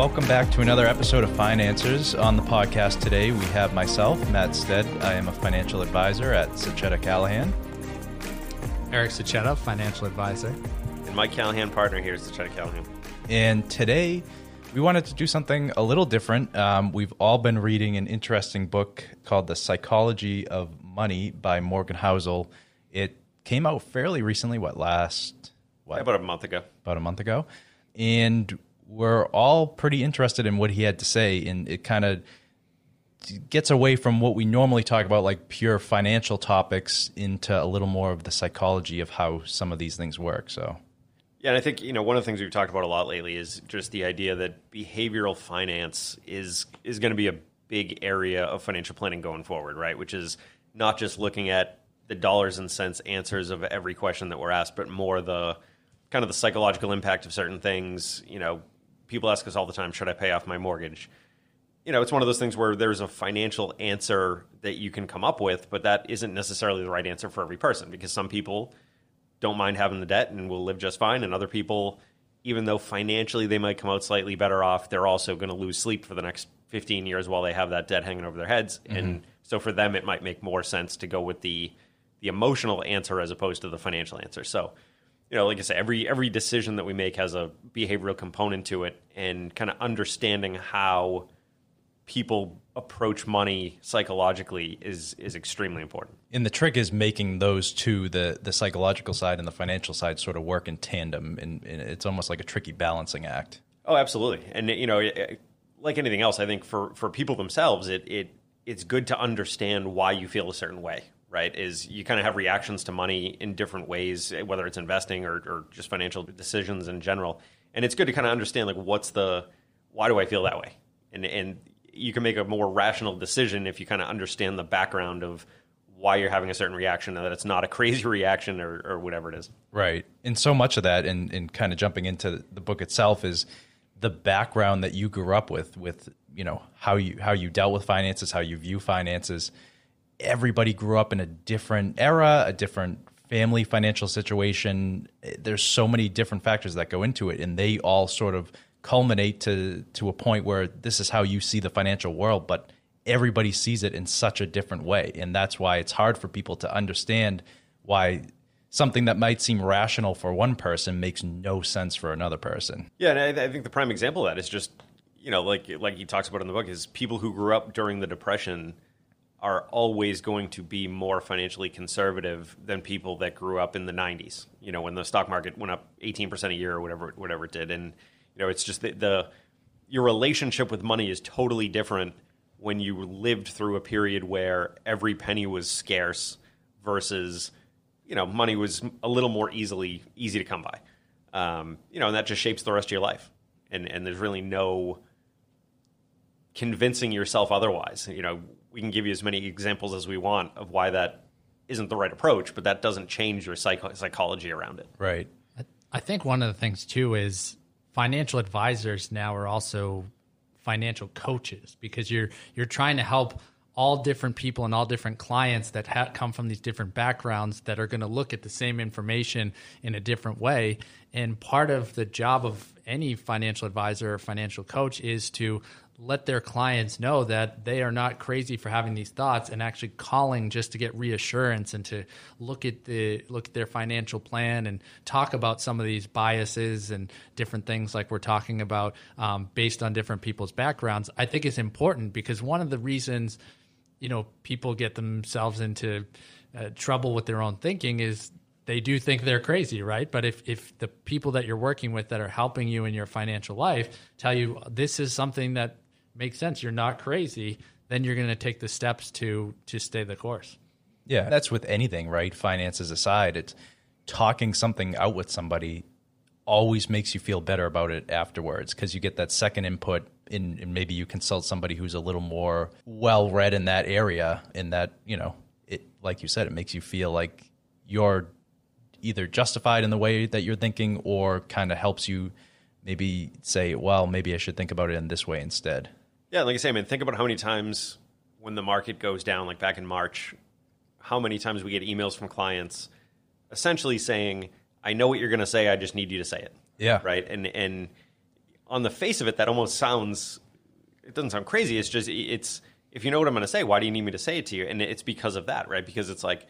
Welcome back to another episode of Financers. On the podcast today, we have myself, Matt Stead. I am a financial advisor at Sachetta Callahan. Eric Sachetta, financial advisor. And Mike Callahan, partner here at Sachetta Callahan. And today, we wanted to do something a little different. Um, we've all been reading an interesting book called The Psychology of Money by Morgan Housel. It came out fairly recently, what, last, what? About a month ago. About a month ago. And we're all pretty interested in what he had to say. And it kind of gets away from what we normally talk about, like pure financial topics, into a little more of the psychology of how some of these things work. So, yeah, and I think you know one of the things we've talked about a lot lately is just the idea that behavioral finance is is going to be a big area of financial planning going forward, right? Which is not just looking at the dollars and cents answers of every question that we're asked, but more the kind of the psychological impact of certain things. You know, people ask us all the time, should I pay off my mortgage? you know, it's one of those things where there's a financial answer that you can come up with, but that isn't necessarily the right answer for every person because some people don't mind having the debt and will live just fine, and other people, even though financially they might come out slightly better off, they're also going to lose sleep for the next 15 years while they have that debt hanging over their heads. Mm-hmm. And so for them, it might make more sense to go with the the emotional answer as opposed to the financial answer. So, you know, like I said, every every decision that we make has a behavioral component to it, and kind of understanding how people approach money psychologically is is extremely important. And the trick is making those two, the the psychological side and the financial side, sort of work in tandem, and, and it's almost like a tricky balancing act. Oh, absolutely. And you know, like anything else, I think for for people themselves, it it it's good to understand why you feel a certain way. Right? Is you kind of have reactions to money in different ways, whether it's investing or, or just financial decisions in general. And it's good to kind of understand like what's the why do I feel that way? And and you can make a more rational decision if you kind of understand the background of why you're having a certain reaction and that it's not a crazy reaction or, or whatever it is. Right. And so much of that, and, and kind of jumping into the book itself, is the background that you grew up with, with you know how you how you dealt with finances, how you view finances. Everybody grew up in a different era, a different family financial situation. There's so many different factors that go into it, and they all sort of culminate to to a point where this is how you see the financial world, but everybody sees it in such a different way, and that's why it's hard for people to understand why something that might seem rational for one person makes no sense for another person. Yeah, and I, I think the prime example of that is just you know like like he talks about in the book is people who grew up during the depression are always going to be more financially conservative than people that grew up in the 90s. You know, when the stock market went up 18% a year or whatever whatever it did and you know, it's just the, the your relationship with money is totally different when you lived through a period where every penny was scarce versus you know money was a little more easily easy to come by. Um, you know, and that just shapes the rest of your life. And and there's really no convincing yourself otherwise. You know, we can give you as many examples as we want of why that isn't the right approach, but that doesn't change your psych- psychology around it. Right. I think one of the things too is financial advisors now are also financial coaches because you're you're trying to help all different people and all different clients that ha- come from these different backgrounds that are going to look at the same information in a different way and part of the job of any financial advisor or financial coach is to let their clients know that they are not crazy for having these thoughts and actually calling just to get reassurance and to look at the look at their financial plan and talk about some of these biases and different things like we're talking about um, based on different people's backgrounds. I think is important because one of the reasons you know people get themselves into uh, trouble with their own thinking is they do think they're crazy, right? But if if the people that you're working with that are helping you in your financial life tell you this is something that makes sense, you're not crazy, then you're going to take the steps to to stay the course. Yeah, that's with anything, right? Finances aside, it's talking something out with somebody always makes you feel better about it afterwards because you get that second input in, and maybe you consult somebody who's a little more well read in that area in that you know it like you said it makes you feel like you're either justified in the way that you're thinking or kind of helps you maybe say well maybe i should think about it in this way instead yeah, like I say, I mean, think about how many times when the market goes down, like back in March, how many times we get emails from clients essentially saying, "I know what you're going to say. I just need you to say it." Yeah. Right. And and on the face of it, that almost sounds it doesn't sound crazy. It's just it's if you know what I'm going to say, why do you need me to say it to you? And it's because of that, right? Because it's like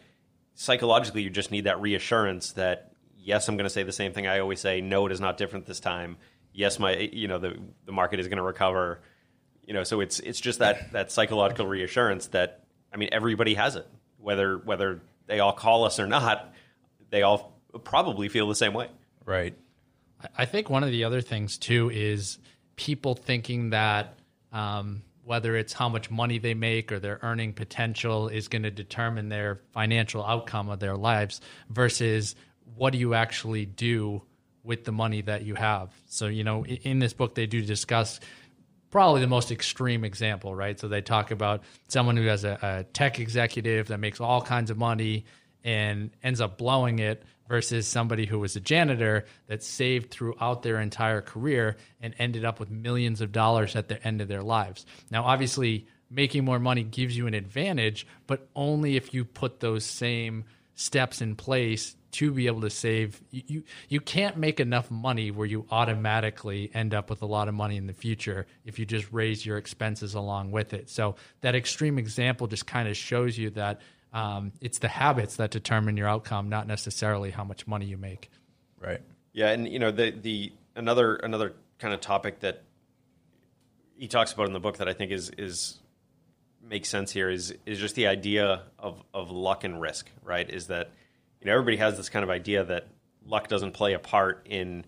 psychologically, you just need that reassurance that yes, I'm going to say the same thing I always say. No, it is not different this time. Yes, my you know the the market is going to recover. You know, so it's it's just that that psychological reassurance that I mean everybody has it, whether whether they all call us or not, they all probably feel the same way. Right. I think one of the other things too is people thinking that um, whether it's how much money they make or their earning potential is going to determine their financial outcome of their lives versus what do you actually do with the money that you have. So, you know, in this book, they do discuss probably the most extreme example, right? So they talk about someone who has a, a tech executive that makes all kinds of money and ends up blowing it versus somebody who was a janitor that saved throughout their entire career and ended up with millions of dollars at the end of their lives. Now, obviously, making more money gives you an advantage, but only if you put those same steps in place to be able to save you, you you can't make enough money where you automatically end up with a lot of money in the future if you just raise your expenses along with it so that extreme example just kind of shows you that um, it's the habits that determine your outcome, not necessarily how much money you make. Right. Yeah, and you know the the another another kind of topic that he talks about in the book that I think is is makes sense here is is just the idea of of luck and risk, right? Is that you know everybody has this kind of idea that luck doesn't play a part in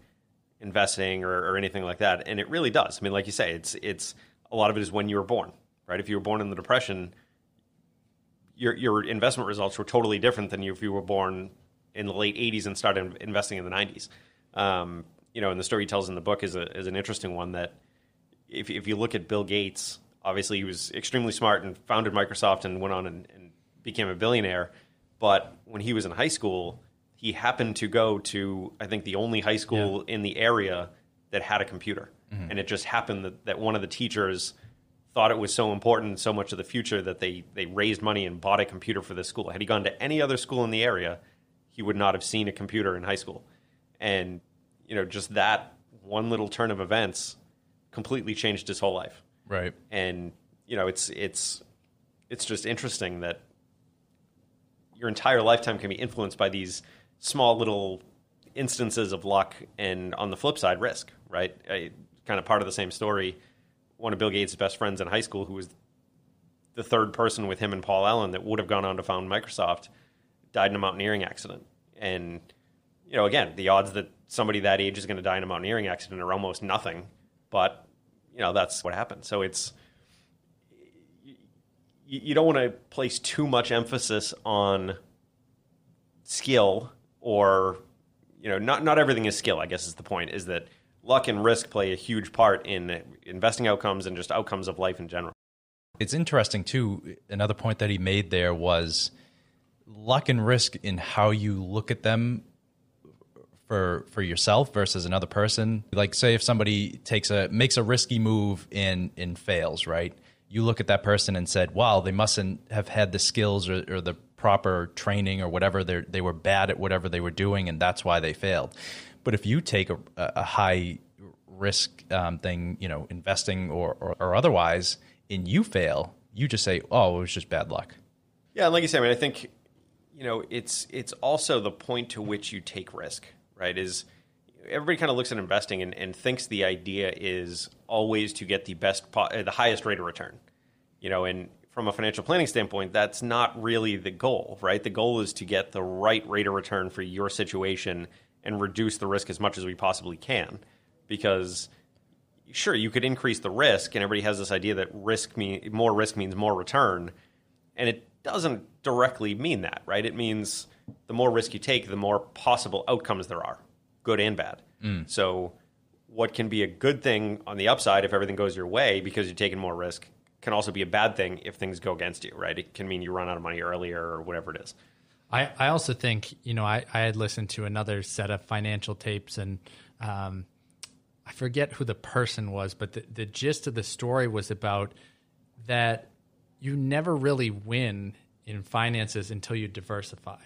investing or, or anything like that, and it really does. I mean, like you say, it's it's a lot of it is when you were born, right? If you were born in the depression, your your investment results were totally different than if you were born in the late 80s and started investing in the 90s. Um, you know, and the story he tells in the book is a, is an interesting one that if if you look at Bill Gates, obviously he was extremely smart and founded Microsoft and went on and, and became a billionaire. But when he was in high school, he happened to go to I think the only high school yeah. in the area that had a computer, mm-hmm. and it just happened that, that one of the teachers thought it was so important, so much of the future that they they raised money and bought a computer for this school. Had he gone to any other school in the area, he would not have seen a computer in high school. And you know, just that one little turn of events completely changed his whole life. Right. And you know, it's it's it's just interesting that your entire lifetime can be influenced by these small little instances of luck and on the flip side risk right I, kind of part of the same story one of Bill Gates' best friends in high school, who was the third person with him and Paul Allen that would have gone on to found Microsoft, died in a mountaineering accident. And you know, again, the odds that somebody that age is going to die in a mountaineering accident are almost nothing. But you know, that's what happened. So it's you don't want to place too much emphasis on skill or you know not not everything is skill i guess is the point is that luck and risk play a huge part in investing outcomes and just outcomes of life in general. It's interesting too. Another point that he made there was luck and risk in how you look at them for for yourself versus another person. Like say if somebody takes a makes a risky move and and fails, right? You look at that person and said, "Wow, they mustn't have had the skills or, or the proper training or whatever. They they were bad at whatever they were doing, and that's why they failed." But if you take a, a high risk um, thing, you know, investing or, or, or otherwise, and you fail, you just say, "Oh, it was just bad luck." Yeah, and like you said, I mean, I think you know, it's it's also the point to which you take risk, right? Is everybody kind of looks at investing and, and thinks the idea is always to get the best, uh, the highest rate of return, you know, and from a financial planning standpoint, that's not really the goal, right? The goal is to get the right rate of return for your situation and reduce the risk as much as we possibly can. Because sure, you could increase the risk, and everybody has this idea that risk mean more risk means more return, and it doesn't directly mean that, right? It means the more risk you take, the more possible outcomes there are, good and bad. Mm. So, what can be a good thing on the upside if everything goes your way because you're taking more risk can also be a bad thing if things go against you, right? It can mean you run out of money earlier or whatever it is. I, I also think, you know, I, I had listened to another set of financial tapes and um, I forget who the person was, but the, the gist of the story was about that you never really win in finances until you diversify.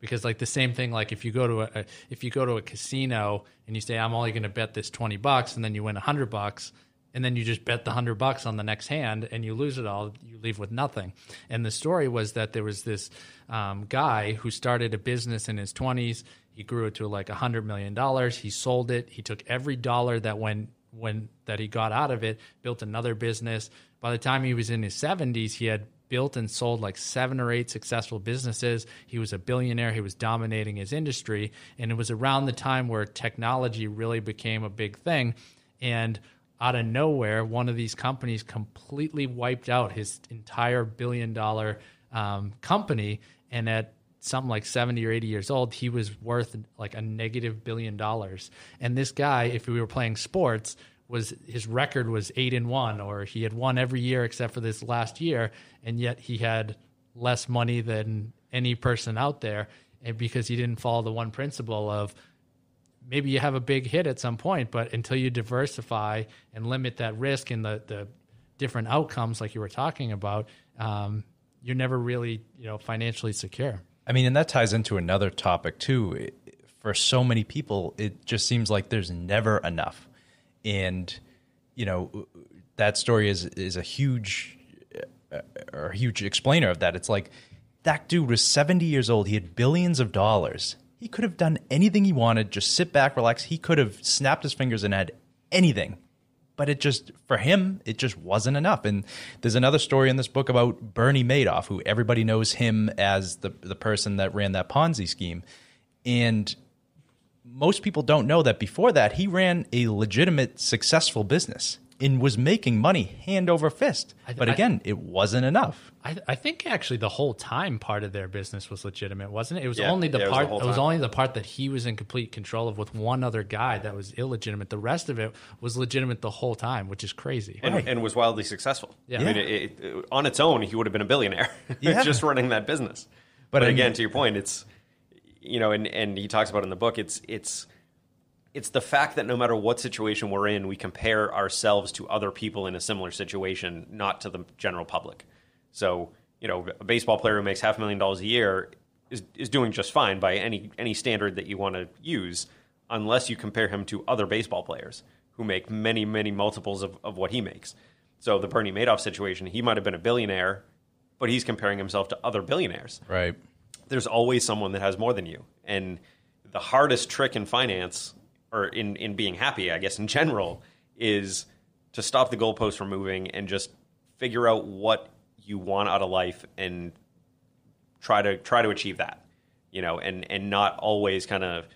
Because like the same thing like if you go to a if you go to a casino and you say i'm only going to bet this 20 bucks and then you win 100 bucks and then you just bet the 100 bucks on the next hand and you lose it all you leave with nothing and the story was that there was this um, guy who started a business in his 20s he grew it to like 100 million dollars he sold it he took every dollar that went when that he got out of it built another business by the time he was in his 70s he had built and sold like seven or eight successful businesses. He was a billionaire. He was dominating his industry. And it was around the time where technology really became a big thing. And out of nowhere, one of these companies completely wiped out his entire billion dollar um, company. And at something like 70 or 80 years old, he was worth like a negative billion dollars. And this guy, if we were playing sports, was his record was eight and one, or he had won every year except for this last year, and yet he had less money than any person out there, and because he didn't follow the one principle of maybe you have a big hit at some point, but until you diversify and limit that risk and the the different outcomes, like you were talking about, um, you're never really you know financially secure. I mean, and that ties into another topic too. For so many people, it just seems like there's never enough and you know that story is is a huge uh, or a huge explainer of that. It's like that dude was 70 years old. He had billions of dollars. He could have done anything he wanted. Just sit back, relax. He could have snapped his fingers and had anything. But it just for him, it just wasn't enough. And there's another story in this book about Bernie Madoff, who everybody knows him as the the person that ran that Ponzi scheme. And most people don't know that before that he ran a legitimate successful business and was making money hand over fist. But again, I, it wasn't enough. I, I, think actually the whole time part of their business was legitimate, wasn't it? It was yeah, only the yeah, part. It was, it was only the part that he was in complete control of with one other guy that was illegitimate. The rest of it was legitimate the whole time, which is crazy, and, right. and was wildly successful. Yeah. I mean, it, it, on its own, he would have been a billionaire just running that business. But, but again, to your point, it's you know, and and he talks about in the book, it's it's it's the fact that no matter what situation we're in, we compare ourselves to other people in a similar situation, not to the general public. So, you know, a baseball player who makes half a million dollars a year is is doing just fine by any any standard that you want to use, unless you compare him to other baseball players who make many, many multiples of, of what he makes. So the Bernie Madoff situation, he might have been a billionaire, but he's comparing himself to other billionaires. Right there's always someone that has more than you. And the hardest trick in finance or in, in being happy, I guess in general, is to stop the goalposts from moving and just figure out what you want out of life and try to try to achieve that. You know, and and not always kind of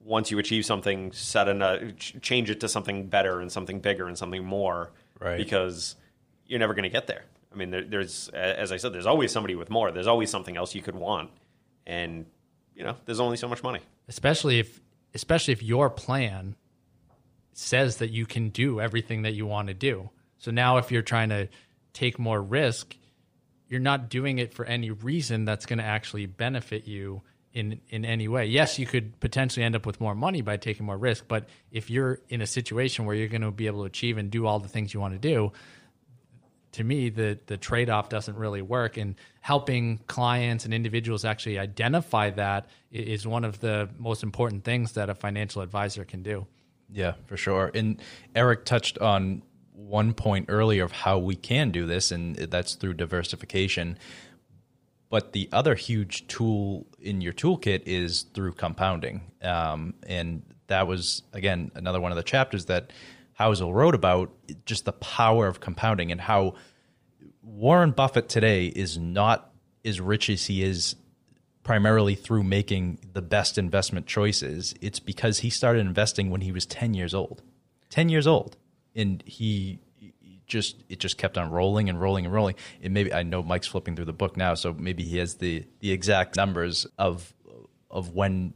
once you achieve something, set a uh, change it to something better and something bigger and something more. Right. Because you're never going to get there. I mean, there, there's as I said, there's always somebody with more. There's always something else you could want and you know there's only so much money especially if especially if your plan says that you can do everything that you want to do so now if you're trying to take more risk you're not doing it for any reason that's going to actually benefit you in in any way. Yes, you could potentially end up with more money by taking more risk, but if you're in a situation where you're going to be able to achieve and do all the things you want to do, to me the the trade off doesn't really work. And helping clients and individuals actually identify that is one of the most important things that a financial advisor can do. Yeah, for sure. And Eric touched on one point earlier of how we can do this, and that's through diversification. But the other huge tool in your toolkit is through compounding. Um, and that was, again, another one of the chapters that Housel wrote about just the power of compounding and how Warren Buffett today is not as rich as he is primarily through making the best investment choices. It's because he started investing when he was 10 years old. 10 years old. And he just it just kept on rolling and rolling and rolling. And maybe I know Mike's flipping through the book now, so maybe he has the the exact numbers of of when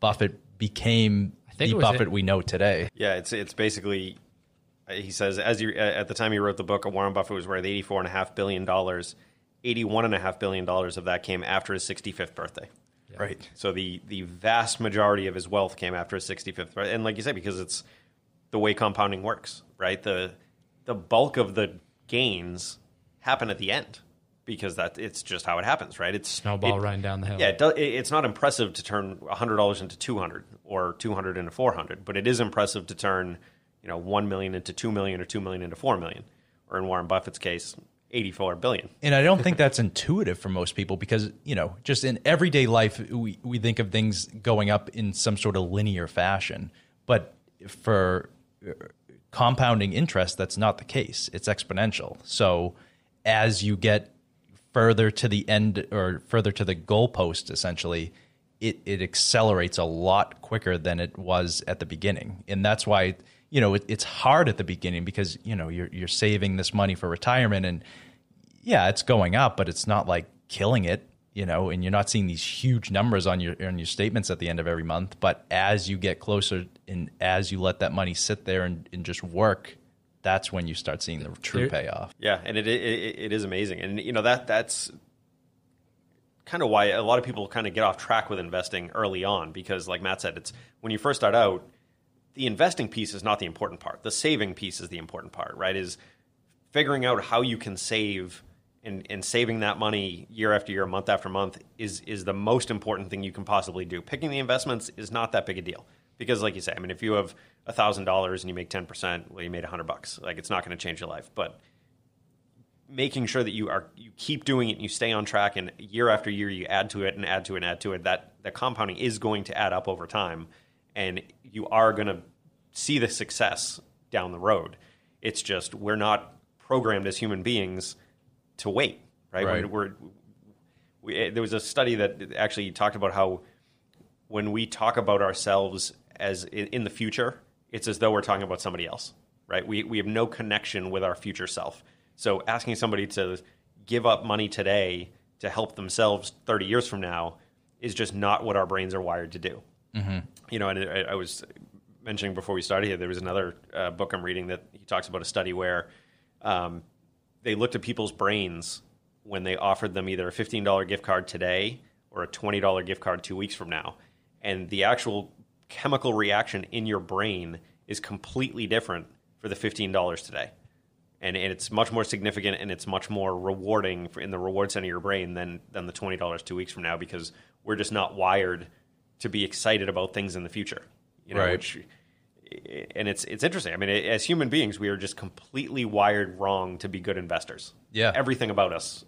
Buffett became the Buffett it. we know today. Yeah, it's it's basically uh, he says as you uh, at the time he wrote the book, Warren Buffett was worth eighty four and a half billion dollars. Eighty-one and a half billion dollars of that came after his sixty-fifth birthday. Yeah. Right. So the the vast majority of his wealth came after his sixty-fifth birthday, and like you said, because it's the way compounding works, right? The the bulk of the gains happen at the end. Because that it's just how it happens, right? It's Snowball it- running down the hill. Yeah, it do, it, it's not impressive to turn hundred dollars into two hundred or two hundred into four hundred, but it is impressive to turn you know one million into two million or two million into four million, or in Warren Buffett's case, eighty-four billion. And I don't think that's intuitive for most people because, you know, just in everyday life, we, we think of things going up in some sort of linear fashion. But for uh, compounding interest, that's not the case. It's exponential. So as you get further to the end or further to the goalpost, essentially, it, it accelerates a lot quicker than it was at the beginning. And that's why, you know, it, it's hard at the beginning because, you know, you're, you're saving this money for retirement and yeah, it's going up, but it's not like killing it, you know, and you're not seeing these huge numbers on your on your statements at the end of every month. But as you get closer and as you let that money sit there and, and just work, that's when you start seeing the true There- payoff. Yeah, and it, it it is amazing, and you know that that's kind of why a lot of people kind of get off track with investing early on because, like Matt said, it's when you first start out, the investing piece is not the important part. The saving piece is the important part, right? Is figuring out how you can save and, and saving that money year after year, month after month is is the most important thing you can possibly do. Picking the investments is not that big a deal because, like you say, I mean, if you have thousand dollars and you make ten percent, well, you made a hundred bucks. Like it's not going to change your life, but making sure that you are you keep doing it and you stay on track and year after year you add to it and add to it and add to it that the compounding is going to add up over time and you are going to see the success down the road it's just we're not programmed as human beings to wait right, Right. We're, we're we, eh, there was a study that actually talked about how when we talk about ourselves as in, in the future, it's as though we're talking about somebody else, right? We, we have no connection with our future self. So asking somebody to give up money today to help themselves 30 years from now is just not what our brains are wired to do. You know, and I, I was mentioning before we started here, there was another uh, book I'm reading that he talks about a study where um, they looked at people's brains when they offered them either a $15 gift card today or a $20 gift card two weeks from now. And the actual chemical reaction in your brain is completely different for the $15 today. And, and it's much more significant and it's much more rewarding for, in the reward center of your brain than, than the $20 two weeks from now because we're just not wired to be excited about things in the future. You know, Right. which eh, and it's it's interesting. I mean, as human beings, we are just completely wired wrong to be good investors. Yeah. everything about us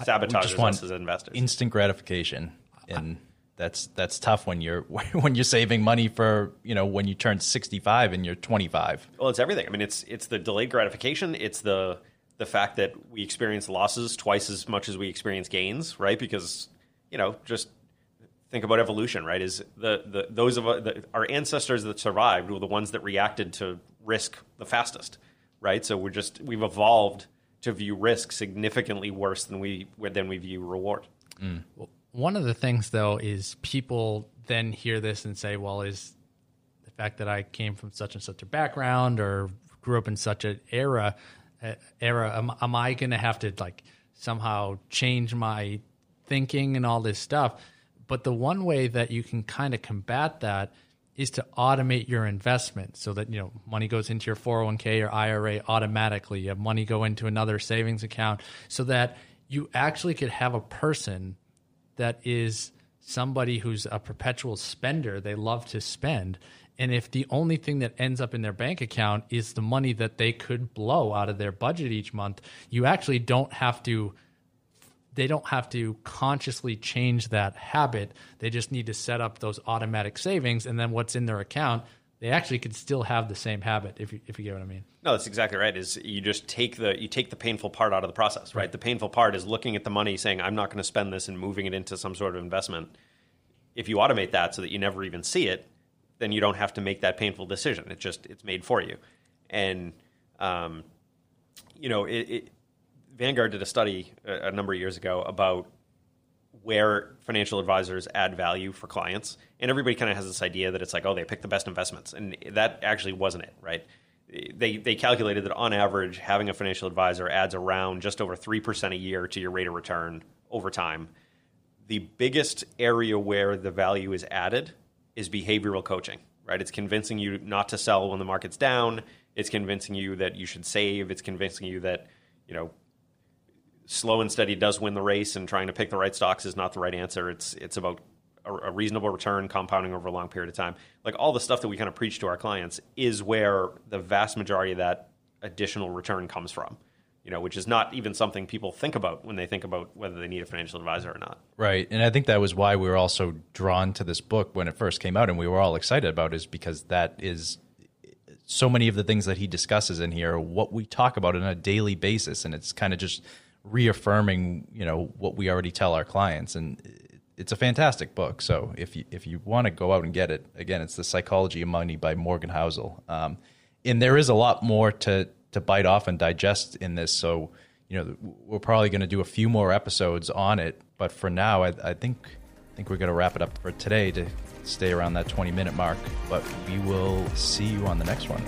sabotages us as investors. instant gratification, and that's that's tough when you're when you're saving money for you know when you turn 65 and you're 25. well, it's everything. I mean, it's it's the delayed gratification. It's the the fact that we experience losses twice as much as we experience gains, right? Because you know, just think about evolution, right? Is the, the those of uh, the, our ancestors that survived were the ones that reacted to risk the fastest, right? So we're just we've evolved to view risk significantly worse than we than we view reward. One of the things, though, is people then hear this and say, well, is the fact that I came from such and such a background or grew up in such an era, uh, era, am, am I going to have to like somehow change my thinking and all this stuff? But the one way that you can kind of combat that is to automate your investment so that you know money goes into your 401k or IRA automatically. You have money go into another savings account so that you actually could have a person that is somebody who's a perpetual spender. They love to spend. And if the only thing that ends up in their bank account is the money that they could blow out of their budget each month, you actually don't have to they don't have to consciously change that habit. They just need to set up those automatic savings and then what's in their account, they actually could still have the same habit if you if you get what I mean. No, that's exactly right. Is you just take the you take the painful part out of the process, right? The painful part is looking at the money, saying I'm not going to spend this, and moving it into some sort of investment. If you automate that so that you never even see it, then you don't have to make that painful decision. It just it's made for you, and um, you know, it, it, Vanguard did a study a, a number of years ago about where financial advisors add value for clients. And everybody kind of has this idea that it's like, oh, they pick the best investments. And that actually wasn't it, right? They, they calculated that on average, having a financial advisor adds around just over 3% a year to your rate of return over time. The biggest area where the value is added is behavioral coaching, right? It's convincing you not to sell when the market's down. It's convincing you that you should save. It's convincing you that, you know, slow and steady does win the race, and trying to pick the right stocks is not the right answer. It's it's about a, a reasonable return, compounding over a long period of time. Like all the stuff that we kind of preach to our clients is where the vast majority of that additional return comes from. You know, which is not even something people think about when they think about whether they need a financial advisor or not. Right. And I think that was why we were also drawn to this book when it first came out and we were all excited about is because that is so many of the things that he discusses in here, what we talk about on a daily basis. And it's kind of just reaffirming, you know, what we already tell our clients. And it's a fantastic book. So if you, if you want to go out and get it, again, it's The Psychology of Money by Morgan Housel. Um, and there is a lot more to, to bite off and digest in this. So, you know, we're probably going to do a few more episodes on it. But for now, I, I think I think we're going to wrap it up for today to stay around that 20 minute mark. But we will see you on the next one.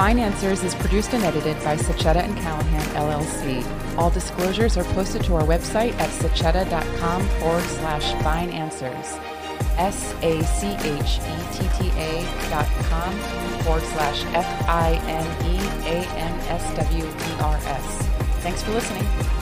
Financers is produced and edited by Sachetta and Callahan LLC. All disclosures are posted to our website at sachetta.com forward slash financers. S A C H E T T A dot com forward slash F I N E A N S W E R S. Thanks for listening.